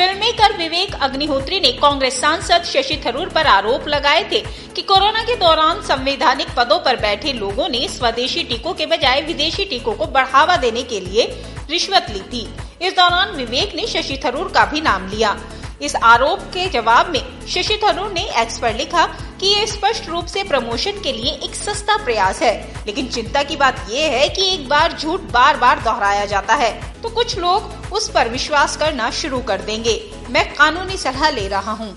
Film maker Vivek Agnihotri ने कांग्रेस सांसद शशि थरूर पर आरोप लगाए थे कि कोरोना के दौरान संवैधानिक पदों पर बैठे लोगों ने स्वदेशी टीकों के बजाय विदेशी टीकों को बढ़ावा देने के लिए रिश्वत ली थी। इस दौरान विवेक ने शशि थरूर का भी नाम लिया। इस आरोप के जवाब में शशि थरूर ने एक्स पर लिखा कि ये स्पष्ट रूप से प्रमोशन के लिए एक सस्ता प्रयास है। लेकिन चिंता की बात ये है कि एक बार झूठ बार बार दोहराया जाता है तो कुछ लोग उस पर विश्वास करना शुरू कर देंगे। मैं कानूनी सलाह ले रहा हूँ।